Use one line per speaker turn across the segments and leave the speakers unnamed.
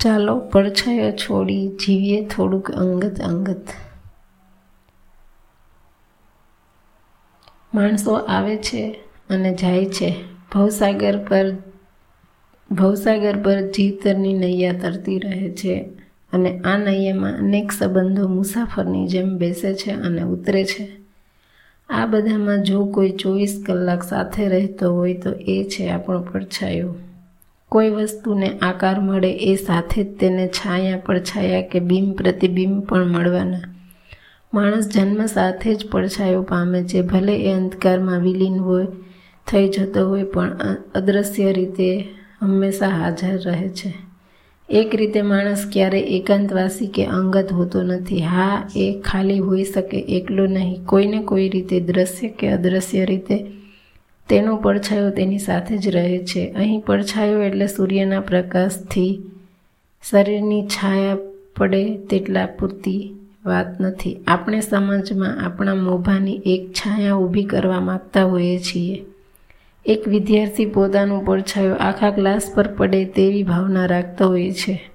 ચાલો પડછાયો છોડી જીવીએ થોડુંક અંગત અંગત. માણસો આવે છે અને જાય છે. ભવસાગર પર ભવસાગર પર જીવતરની નૈયા તરતી રહે છે અને આ નૈયામાં અનેક સંબંધો મુસાફરની જેમ બેસે છે અને ઉતરે છે. આ બધામાં જો કોઈ ચોવીસ કલાક સાથે રહેતો હોય તો એ છે આપણો પડછાયો. કોઈ વસ્તુને આકાર મળે એ સાથે જ તેને છાયા પડછાયા કે બિંબ પ્રતિબિંબ પણ મળવાના. માણસ જન્મ સાથે જ પડછાયો પામે છે. ભલે એ અંધકારમાં વિલીન હોય, થઈ જતો હોય, પણ અદ્રશ્ય રીતે હંમેશા હાજર રહે છે. એક રીતે માણસ ક્યારે એકાંતવાસી કે અંગત હોતો નથી. હા, એ ખાલી હોઈ શકે એકલો નહીં. કોઈને કોઈ રીતે દ્રશ્ય કે અદ્રશ્ય રીતે તેનો પડછાયો તેની સાથે જ રહે છે. અહીં પડછાયો એટલે સૂર્યના પ્રકાશથી શરીરની છાયા પડે તેટલા પૂરતી વાત નથી. આપણે સમાજમાં આપણા મોભાની એક છાયા ઊભી કરવા માગતા હોઈએ છીએ. એક વિદ્યાર્થી પોતાનું પડછાયો આખા ક્લાસ પર પડે તેવી ભાવના રાખતો હોય છે.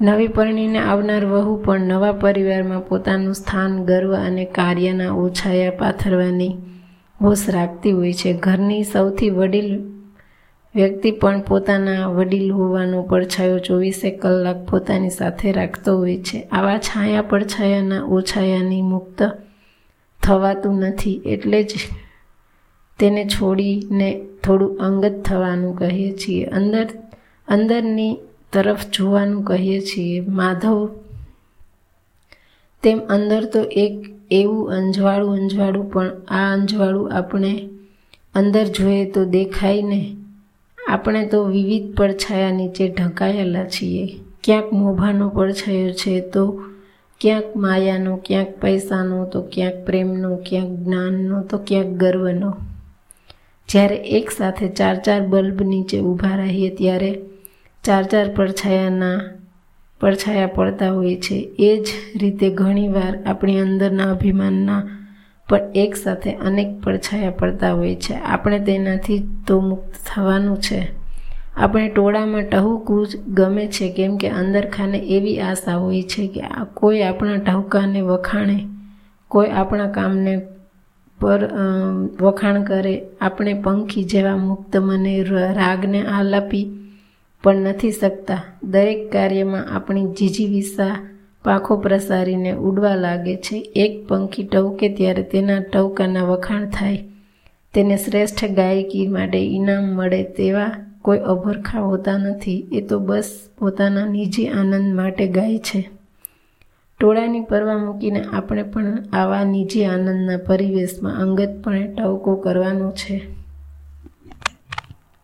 નવી પરણીને આવનાર વહુ પણ નવા પરિવારમાં પોતાનું સ્થાન, ગર્વ અને કાર્યના ઓછાયા પાથરવાની હોશ રાખતી હોય છે. ઘરની સૌથી વડીલ વ્યક્તિ પણ પોતાના વડીલ હોવાનો પડછાયો ચોવીસે કલાક પોતાની સાથે રાખતો હોય છે. આવા છાયા પડછાયાના ઓછાયાની મુક્ત થવાતું નથી. એટલે જ તેને છોડીને થોડું અંગત થવાનું કહીએ છીએ. અંદર, અંદરની તરફ જોવાનું કહીએ છીએ. માધવ તેમ અંદર તો એક એવું અંજવાળું અંજવાળું પણ આ અંજવાળું આપણે અંદર જોઈએ તો દેખાય ને. આપણે તો વિવિધ પડછાયા નીચે ઢંકાયેલા છીએ. ક્યાંક મોભાનો પડછાયો છે તો ક્યાંક માયાનો, ક્યાંક પૈસાનો, તો ક્યાંક પ્રેમનો, ક્યાંક જ્ઞાનનો, તો ક્યાંક ગર્વનો. જ્યારે એક સાથે ચાર ચાર બલ્બ નીચે ઊભા રહીએ ત્યારે ચાર ચાર પડછાયાના પડછાયા પડતા હોય છે. એ જ રીતે ઘણીવાર આપણી અંદરના અભિમાનના પણ એક સાથે અનેક પડછાયા પડતા હોય છે. આપણે તેનાથી તો મુક્ત થવાનું છે. આપણે ટોળામાં ટહુકવું જ ગમે છે, કેમ કે અંદર ખાને એવી આશા હોય છે કે કોઈ આપણા ટહુકાને વખાણે, કોઈ આપણા કામને પર વખાણ કરે. આપણે પંખી જેવા મુક્ત મને રાગને આલાપી પણ નથી શકતા. દરેક કાર્યમાં આપણી જીજીવિસા પાંખો પ્રસારીને ઉડવા લાગે છે. એક પંખી ટવકે ત્યારે તેના ટવકાના વખાણ થાય. તેને શ્રેષ્ઠ ગાયકી માટે ઇનામ મળે તેવા કોઈ અભરખા હોતા નથી. એ તો બસ પોતાના નિજી આનંદ માટે ગાય છે. ટોળાની પરવા મૂકીને આપણે પણ આવા નિજી આનંદના પરિવેશમાં અંગતપણે ટવકો કરવાનો છે.